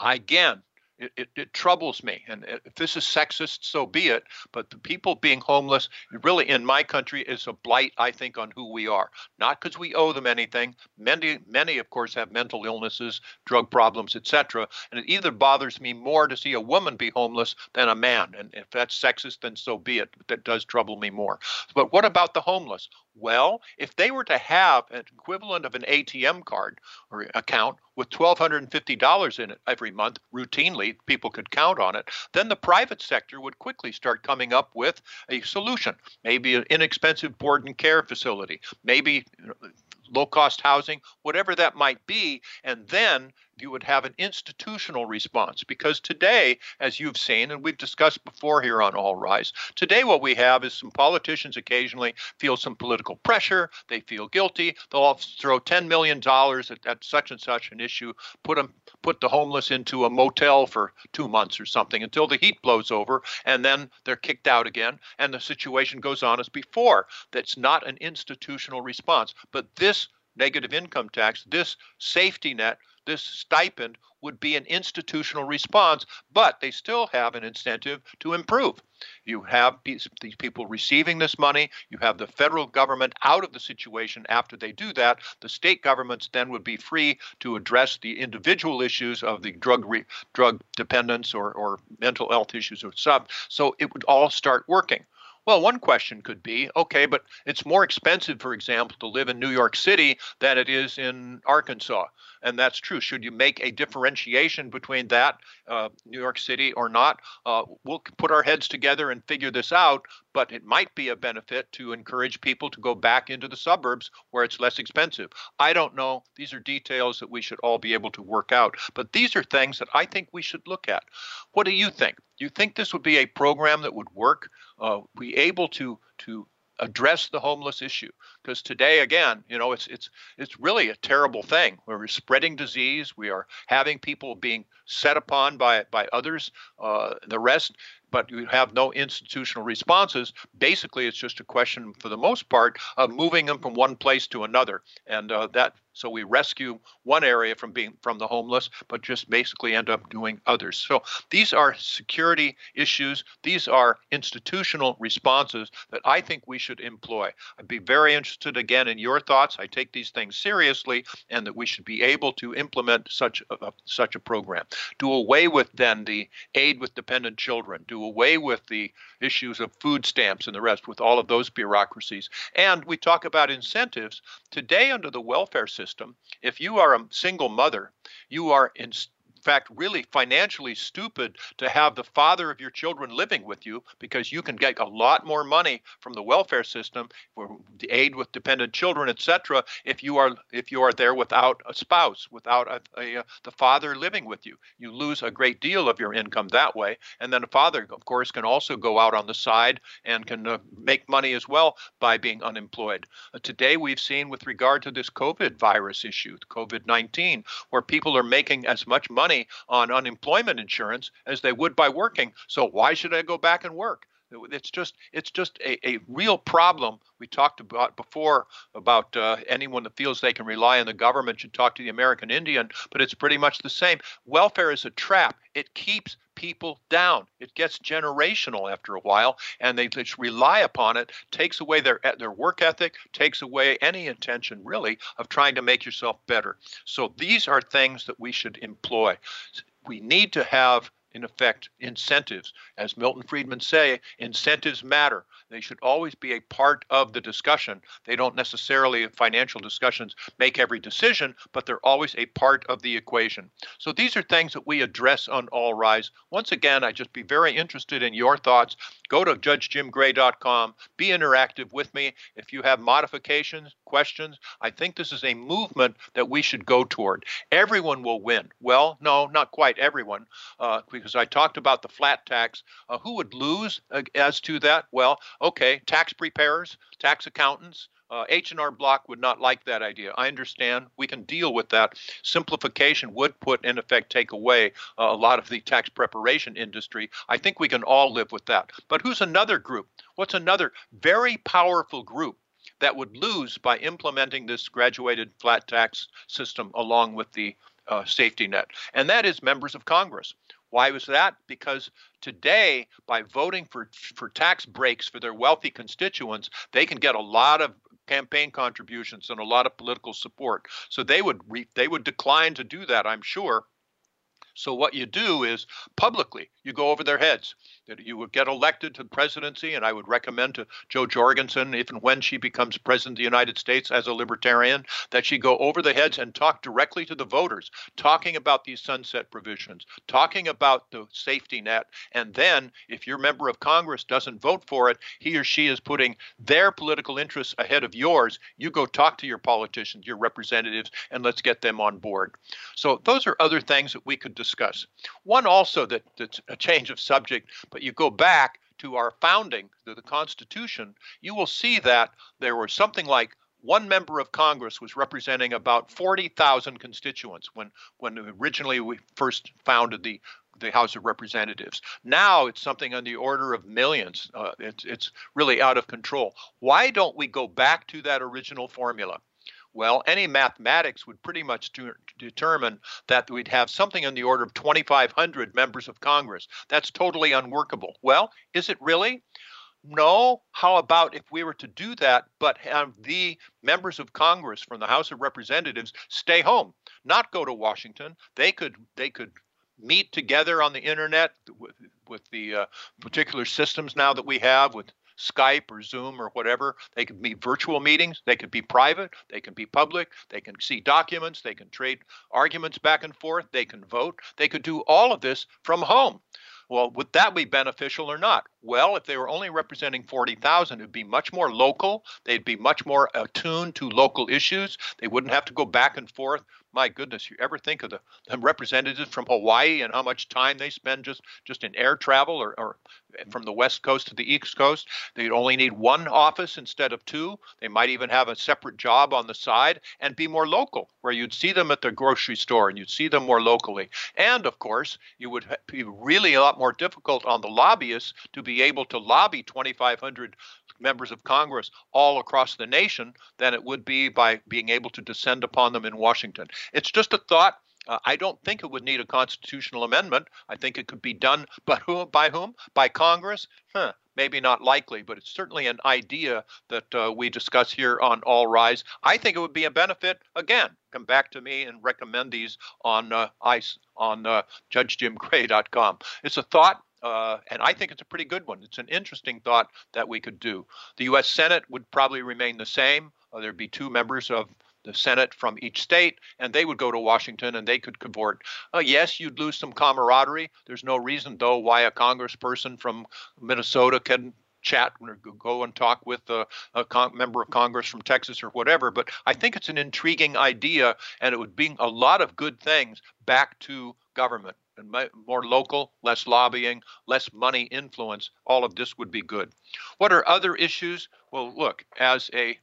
S2: Again, it, it, it, troubles me. And if this is sexist, so be it. But the people being homeless, really in my country, is a blight, I think, on who we are. Not because we owe them anything. Many, many, of course, have mental illnesses, drug problems, etc. And it either bothers me more to see a woman be homeless than a man. And if that's sexist, then so be it. But that does trouble me more. But what about the homeless? Well, if they were to have an equivalent of an ATM card or account with $1,250 in it every month, routinely, people could count on it, then the private sector would quickly start coming up with a solution. Maybe an inexpensive board and care facility, maybe uh, low cost housing, whatever that might be. And then you would have an institutional response. Because today, as you've seen, and we've discussed before here on All Rise, today what we have is some politicians occasionally feel some political pressure. They feel guilty. They'll throw $10 million at, at such and such an issue, put them, put the homeless into a motel for two months or something until the heat blows over, and then they're kicked out again, and the situation goes on as before. That's not an institutional response. But this negative income tax, this safety net, this stipend would be an institutional response, but they still have an incentive to improve. You have these, people receiving this money, you have the federal government out of the situation after they do that. The state governments then would be free to address the individual issues of the drug re, drug dependence or, or mental health issues or stuff. So it would all start working. Well, one question could be okay, but it's more expensive, for example, to live in New York City than it is in Arkansas. And that's true. Should you make a differentiation between that, uh, New York City, or not? Uh, we'll put our heads together and figure this out, but it might be a benefit to encourage people to go back into the suburbs where it's less expensive. I don't know. These are details that we should all be able to work out. But these are things that I think we should look at. What do you think? You think this would be a program that would work? uh, be able to to address the homeless issue because today again you know it's it's it's really a terrible thing we're spreading disease we are having people being set upon by by others uh, the rest but you have no institutional responses. Basically, it's just a question, for the most part, of moving them from one place to another, and uh, that so we rescue one area from being from the homeless, but just basically end up doing others. So these are security issues. These are institutional responses that I think we should employ. I'd be very interested interested again in your thoughts. I take these things seriously, and that we should be able to implement such a, such a program. Do away with then the aid with dependent children. Do away with the issues of food stamps and the rest, with all of those bureaucracies. And we talk about incentives. Today, under the welfare system, if you are a single mother, you are in, fact, really financially stupid to have the father of your children living with you because you can get a lot more money from the welfare system the aid with dependent children, etc. If you are if you are there without a spouse, without a, a, a, the father living with you, you lose a great deal of your income that way. And then a father, of course, can also go out on the side and can uh, make money as well by being unemployed. Uh, today, we've seen with regard to this COVID virus issue, COVID 19, where people are making as much money money on unemployment insurance as they would by working. So why should I go back and work? It's just it's just a, a real problem. We talked about before about uh, anyone that feels they can rely on the government should talk to the American Indian, but it's pretty much the same. Welfare is a trap. It keeps people down. It gets generational after a while, and they just rely upon it. Takes away their their work ethic, takes away any intention really of trying to make yourself better. So these are things that we should employ. We need to have in effect, incentives. As Milton Friedman say, incentives matter. They should always be a part of the discussion. They don't necessarily, financial discussions, make every decision, but they're always a part of the equation. So these are things that we address on All Rise. Once again, I'd just be very interested in your thoughts. Go to judgejimgray.com, be interactive with me. If you have modifications, questions, I think this is a movement that we should go toward. Everyone will win. Well, no, not quite everyone, uh, because I talked about the flat tax. Uh, who would lose uh, as to that? Well, okay, tax preparers, tax accountants, uh, H&R Block would not like that idea. I understand. We can deal with that. Simplification would put, in effect, take away uh, a lot of the tax preparation industry. I think we can all live with that. But who's another group? What's another very powerful group that would lose by implementing this graduated flat tax system along with the uh, safety net? And that is members of Congress. Why was that? Because today, by voting for, for tax breaks for their wealthy constituents, they can get a lot of campaign contributions and a lot of political support. So they would re- they would decline to do that, I'm sure. So what you do is publicly you go over their heads that you would get elected to the presidency, and I would recommend to Jo Jorgensen, if and when she becomes president of the United States as a libertarian, that she go over the heads and talk directly to the voters, talking about these sunset provisions, talking about the safety net, and then if your member of Congress doesn't vote for it, he or she is putting their political interests ahead of yours. You go talk to your politicians, your representatives, and let's get them on board. So those are other things that we could discuss. One also that, that's a change of subject, but you go back to our founding, to the Constitution, you will see that there were something like one member of Congress was representing about 40,000 constituents when, when originally we first founded the, the House of Representatives. Now it's something on the order of millions. Uh, it's, it's really out of control. Why don't we go back to that original formula? Well, any mathematics would pretty much do, determine that we'd have something in the order of 2,500 members of Congress. That's totally unworkable. Well, is it really? No. How about if we were to do that, but have the members of Congress from the House of Representatives stay home, not go to Washington? They could they could meet together on the internet with, with the uh, particular systems now that we have with Skype or Zoom or whatever. They could be virtual meetings. They could be private. They can be public. They can see documents. They can trade arguments back and forth. They can vote. They could do all of this from home. Well, would that be beneficial or not? Well, if they were only representing 40,000, it would be much more local. They'd be much more attuned to local issues. They wouldn't have to go back and forth my goodness, you ever think of the, the representatives from Hawaii and how much time they spend just just in air travel or, or from the west coast to the east coast? They'd only need one office instead of two. They might even have a separate job on the side and be more local, where you'd see them at the grocery store and you'd see them more locally. And of course, you would be really a lot more difficult on the lobbyists to be able to lobby 2,500 members of Congress all across the nation than it would be by being able to descend upon them in Washington. It's just a thought. Uh, I don't think it would need a constitutional amendment. I think it could be done, but who, by whom? By Congress? Huh, maybe not likely, but it's certainly an idea that uh, we discuss here on All Rise. I think it would be a benefit. Again, come back to me and recommend these on uh, ICE on uh, JudgeJimGray.com. It's a thought. Uh, and I think it's a pretty good one. It's an interesting thought that we could do. The U.S. Senate would probably remain the same. Uh, there'd be two members of the Senate from each state, and they would go to Washington and they could convert. Uh, yes, you'd lose some camaraderie. There's no reason, though, why a congressperson from Minnesota can chat or go and talk with a, a con- member of Congress from Texas or whatever. But I think it's an intriguing idea, and it would bring a lot of good things back to government. And more local, less lobbying, less money influence, all of this would be good. What are other issues? Well, look, as a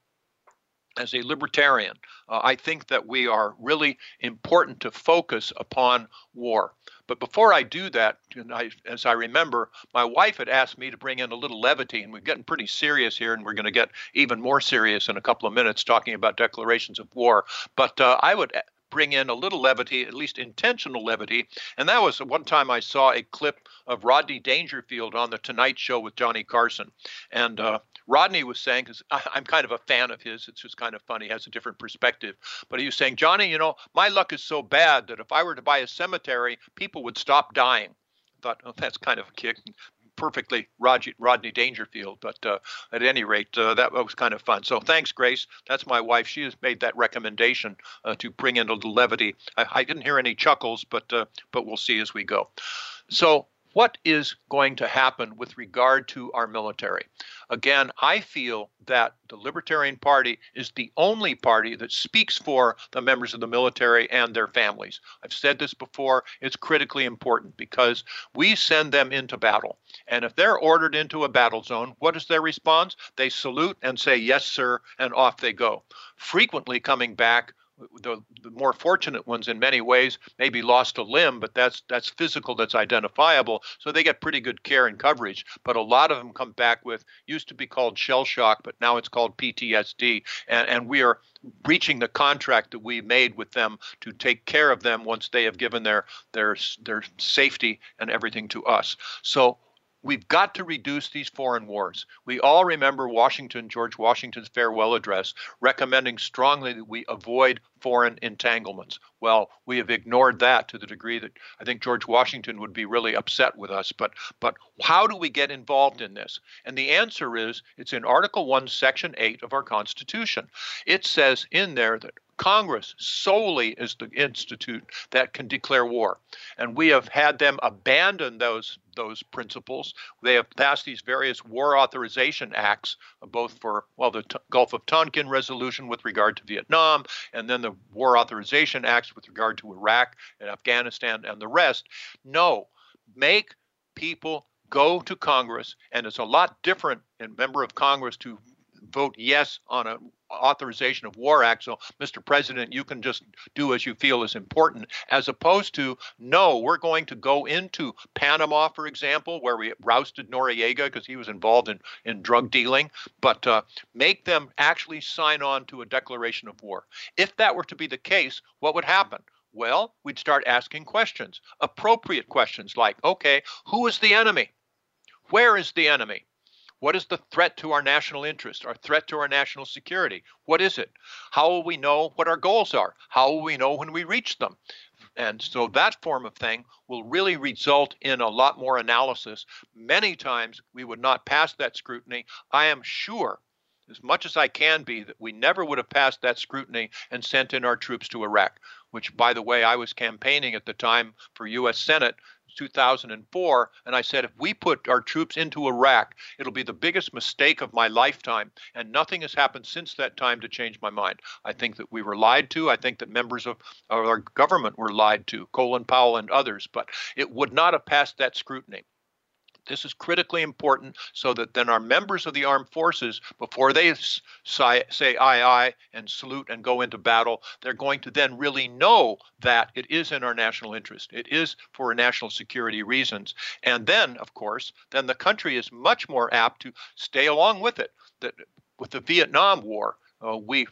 S2: as a libertarian, uh, I think that we are really important to focus upon war. But before I do that, I, as I remember, my wife had asked me to bring in a little levity, and we're getting pretty serious here, and we're going to get even more serious in a couple of minutes talking about declarations of war. But uh, I would bring in a little levity, at least intentional levity. And that was one time I saw a clip of Rodney Dangerfield on the Tonight Show with Johnny Carson. And uh, Rodney was saying, because I'm kind of a fan of his, it's just kind of funny, has a different perspective. But he was saying, Johnny, you know, my luck is so bad that if I were to buy a cemetery, people would stop dying. I thought, oh, that's kind of a kick perfectly Rodney, Rodney Dangerfield. But uh, at any rate, uh, that was kind of fun. So thanks, Grace. That's my wife. She has made that recommendation uh, to bring in a little levity. I, I didn't hear any chuckles, but uh, but we'll see as we go. So what is going to happen with regard to our military? Again, I feel that the Libertarian Party is the only party that speaks for the members of the military and their families. I've said this before, it's critically important because we send them into battle. And if they're ordered into a battle zone, what is their response? They salute and say, Yes, sir, and off they go. Frequently coming back the, the, more fortunate ones in many ways maybe lost a limb, but that's that's physical, that's identifiable. So they get pretty good care and coverage. But a lot of them come back with used to be called shell shock, but now it's called PTSD, and, and we are breaching the contract that we made with them to take care of them once they have given their their their safety and everything to us. So We've got to reduce these foreign wars. We all remember Washington, George Washington's farewell address, recommending strongly that we avoid foreign entanglements. Well, we have ignored that to the degree that I think George Washington would be really upset with us. But but how do we get involved in this? And the answer is it's in Article 1, Section 8 of our Constitution. It says in there that Congress solely is the institute that can declare war. And we have had them abandon those those principles. They have passed these various war authorization acts, both for well the T- Gulf of Tonkin resolution with regard to Vietnam, and then the war authorization acts with regard to Iraq and Afghanistan and the rest. No, make people go to Congress, and it's a lot different in member of Congress to vote yes on an authorization of war act so mr president you can just do as you feel is important as opposed to no we're going to go into panama for example where we rousted noriega because he was involved in, in drug dealing but uh, make them actually sign on to a declaration of war. If that were to be the case what would happen? Well we'd start asking questions appropriate questions like okay who is the enemy? Where is the enemy what is the threat to our national interest, our threat to our national security? What is it? How will we know what our goals are? How will we know when we reach them? And so that form of thing will really result in a lot more analysis. Many times we would not pass that scrutiny. I am sure, as much as I can be, that we never would have passed that scrutiny and sent in our troops to Iraq, which, by the way, I was campaigning at the time for U.S. Senate 2004, and I said, if we put our troops into Iraq, it'll be the biggest mistake of my lifetime. And nothing has happened since that time to change my mind. I think that we were lied to. I think that members of, our government were lied to, Colin Powell and others, but it would not have passed that scrutiny. This is critically important so that then our members of the armed forces, before they say, say aye, aye, and salute and go into battle, they're going to then really know that it is in our national interest. It is for national security reasons. And then, of course, then the country is much more apt to stay along with it. That with the Vietnam War, uh, we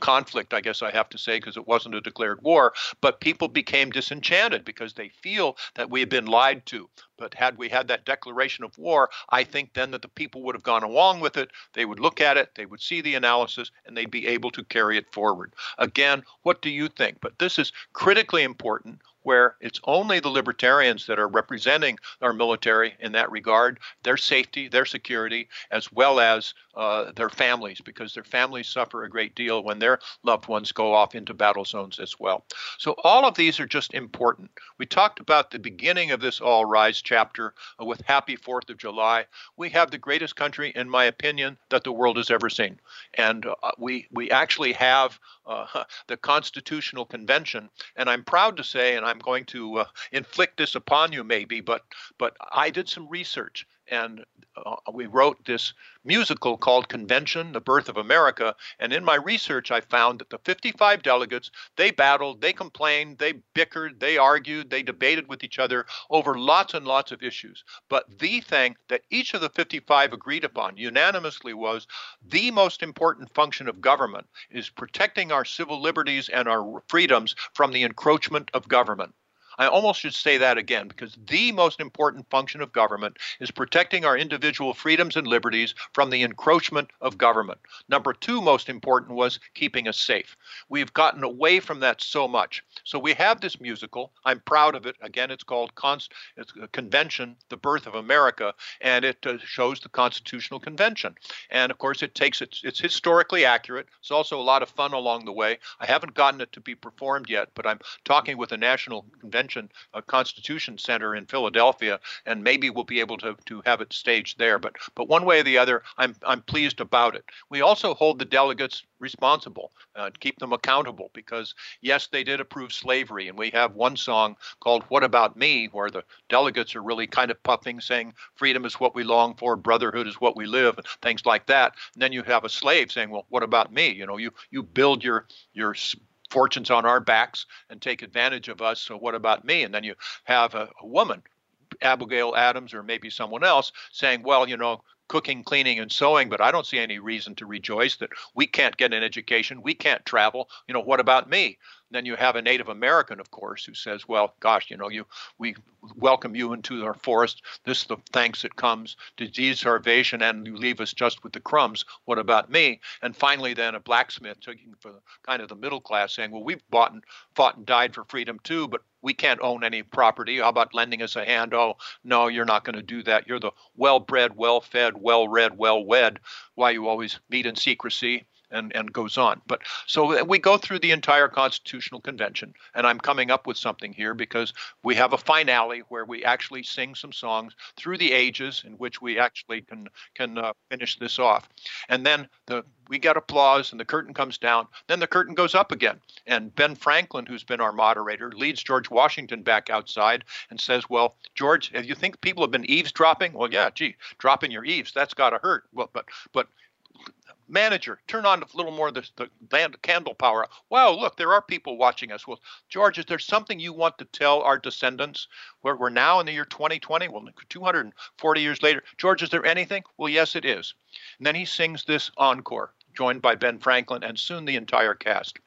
S2: conflict, I guess I have to say, because it wasn't a declared war, but people became disenchanted because they feel that we have been lied to. But had we had that declaration of war, I think then that the people would have gone along with it. They would look at it, they would see the analysis, and they'd be able to carry it forward. Again, what do you think? But this is critically important where it's only the libertarians that are representing our military in that regard, their safety, their security, as well as uh, their families, because their families suffer a great deal when their loved ones go off into battle zones as well. So all of these are just important. We talked about the beginning of this All Rise chapter uh, with Happy Fourth of July. We have the greatest country, in my opinion, that the world has ever seen, and uh, we we actually have uh, the Constitutional Convention, and I'm proud to say, and I'm going to uh, inflict this upon you, maybe, but but I did some research and uh, we wrote this musical called Convention: The Birth of America. And in my research, I found that the 55 delegates they battled, they complained, they bickered, they argued, they debated with each other over lots and lots of issues. But the thing that each of the 55 agreed upon unanimously was the most important function of government is protecting our civil liberties and our freedoms from the encroachment of government. I almost should say that again because the most important function of government is protecting our individual freedoms and liberties from the encroachment of government. Number two, most important, was keeping us safe. We've gotten away from that so much. So we have this musical. I'm proud of it. Again, it's called Const- it's Convention, The Birth of America, and it uh, shows the Constitutional Convention. And of course, it takes it, it's historically accurate. It's also a lot of fun along the way. I haven't gotten it to be performed yet, but I'm talking with the National Convention Convention, a Constitution Center in Philadelphia, and maybe we'll be able to, to have it staged there. But but one way or the other, I'm I'm pleased about it. We also hold the delegates responsible, uh, keep them accountable, because yes, they did approve slavery, and we have one song called "What About Me," where the delegates are really kind of puffing, saying freedom is what we long for, brotherhood is what we live, and things like that. And then you have a slave saying, "Well, what about me?" You know, you you build your your fortunes on our backs and take advantage of us. So what about me? And then you have a, a woman, Abigail Adams, or maybe someone else, saying, well, you know, cooking, cleaning, and sewing, but I don't see any reason to rejoice that we can't get an education, we can't travel. You know, what about me? Then you have a Native American, of course, who says, "Well, gosh, you know, you we welcome you into our forest. This is the thanks that comes. Disease starvation, and you leave us just with the crumbs. What about me?" And finally, then a blacksmith, taking for kind of the middle class, saying, "Well, we've bought and fought and died for freedom too, but we can't own any property. How about lending us a hand? Oh, no, you're not going to do that. You're the well-bred, well-fed, well-read, well-wed. Why you always meet in secrecy." And, and goes on. But so we go through the entire Constitutional Convention, and I'm coming up with something here because we have a finale where we actually sing some songs through the ages in which we actually can can uh, finish this off, and then the we get applause and the curtain comes down. Then the curtain goes up again, and Ben Franklin, who's been our moderator, leads George Washington back outside and says, "Well, George, if you think people have been eavesdropping, well, yeah, gee, dropping your eaves, that's got to hurt. Well, but but manager, turn on a little more of the, the candle power. Wow, look, there are people watching us. Well, George, is there something you want to tell our descendants? Where we're now in the year 2020, well, 240 years later. George, is there anything? Well, yes, it is. And then he sings this encore, joined by Ben Franklin and soon the entire cast.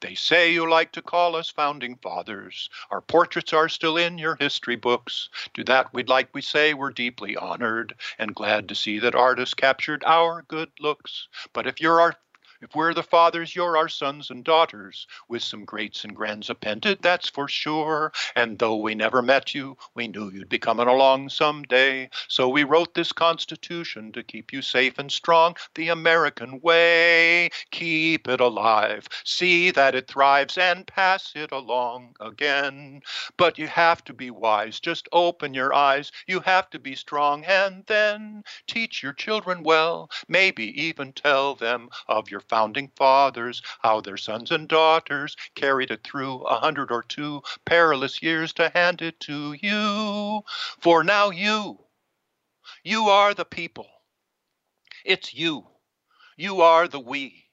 S2: They say you like to call us founding fathers. Our portraits are still in your history books. To that we'd like we say we're deeply honored and glad to see that artists captured our good looks. But if you're our if we're the fathers, you're our sons and daughters, with some greats and grands appended, that's for sure. And though we never met you, we knew you'd be coming along some day. So we wrote this Constitution to keep you safe and strong, the American way. Keep it alive, see that it thrives, and pass it along again. But you have to be wise, just open your eyes. You have to be strong, and then teach your children well, maybe even tell them of your founding fathers, how their sons and daughters carried it through a hundred or two perilous years to hand it to you. For now you, you are the people. It's you. You are the we.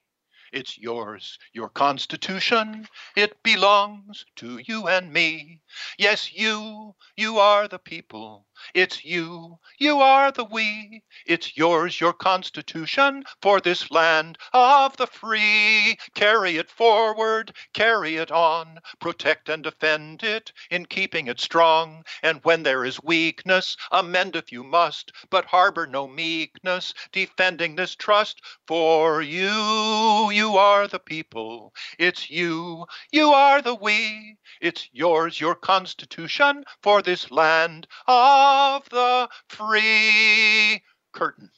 S2: It's yours, your Constitution. It belongs to you and me. Yes, you, you are the people. It's you, you are the we. It's yours, your Constitution, for this land of the free. Carry it forward, carry it on, protect and defend it in keeping it strong. And when there is weakness, amend if you must, but harbor no meekness, defending this trust. For you, you are the people. It's you, you are the we. It's yours, your Constitution, for this land of the free. Curtain.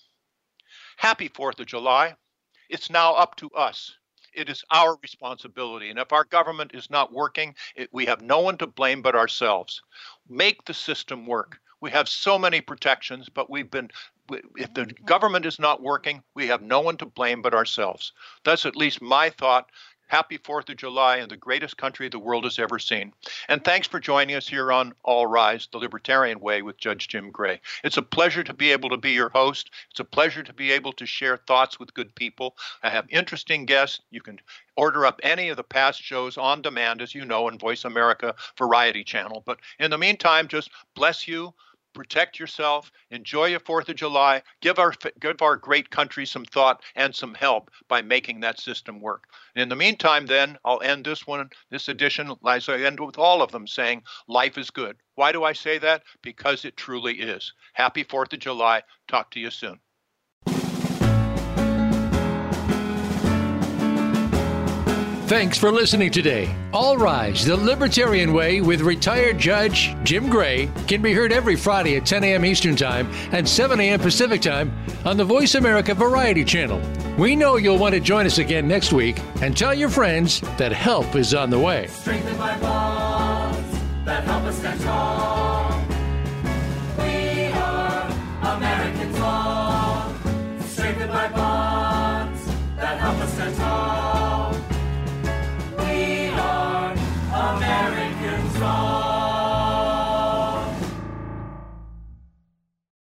S2: Happy 4th of July. It's now up to us. It is our responsibility. And if our government is not working, it, we have no one to blame but ourselves. Make the system work. We have so many protections, but we've been, if the government is not working, we have no one to blame but ourselves. That's at least my thought. Happy 4th of July in the greatest country the world has ever seen. And thanks for joining us here on All Rise, the Libertarian Way with Judge Jim Gray. It's a pleasure to be able to be your host. It's a pleasure to be able to share thoughts with good people. I have interesting guests. You can order up any of the past shows on demand, as you know, in Voice America Variety Channel. But in the meantime, just bless you protect yourself, enjoy your Fourth of July, give our give our great country some thought and some help by making that system work. in the meantime, then I'll end this one, this edition, as I end with all of them, saying life is good. Why do I say that? Because it truly is. Happy Fourth of July. Talk to you soon.
S1: Thanks for listening today. All Rise, The Libertarian Way with retired Judge Jim Gray can be heard every Friday at 10 a.m. Eastern Time and 7 a.m. Pacific Time on the Voice America Variety Channel. We know you'll want to join us again next week and tell your friends that help is on the way.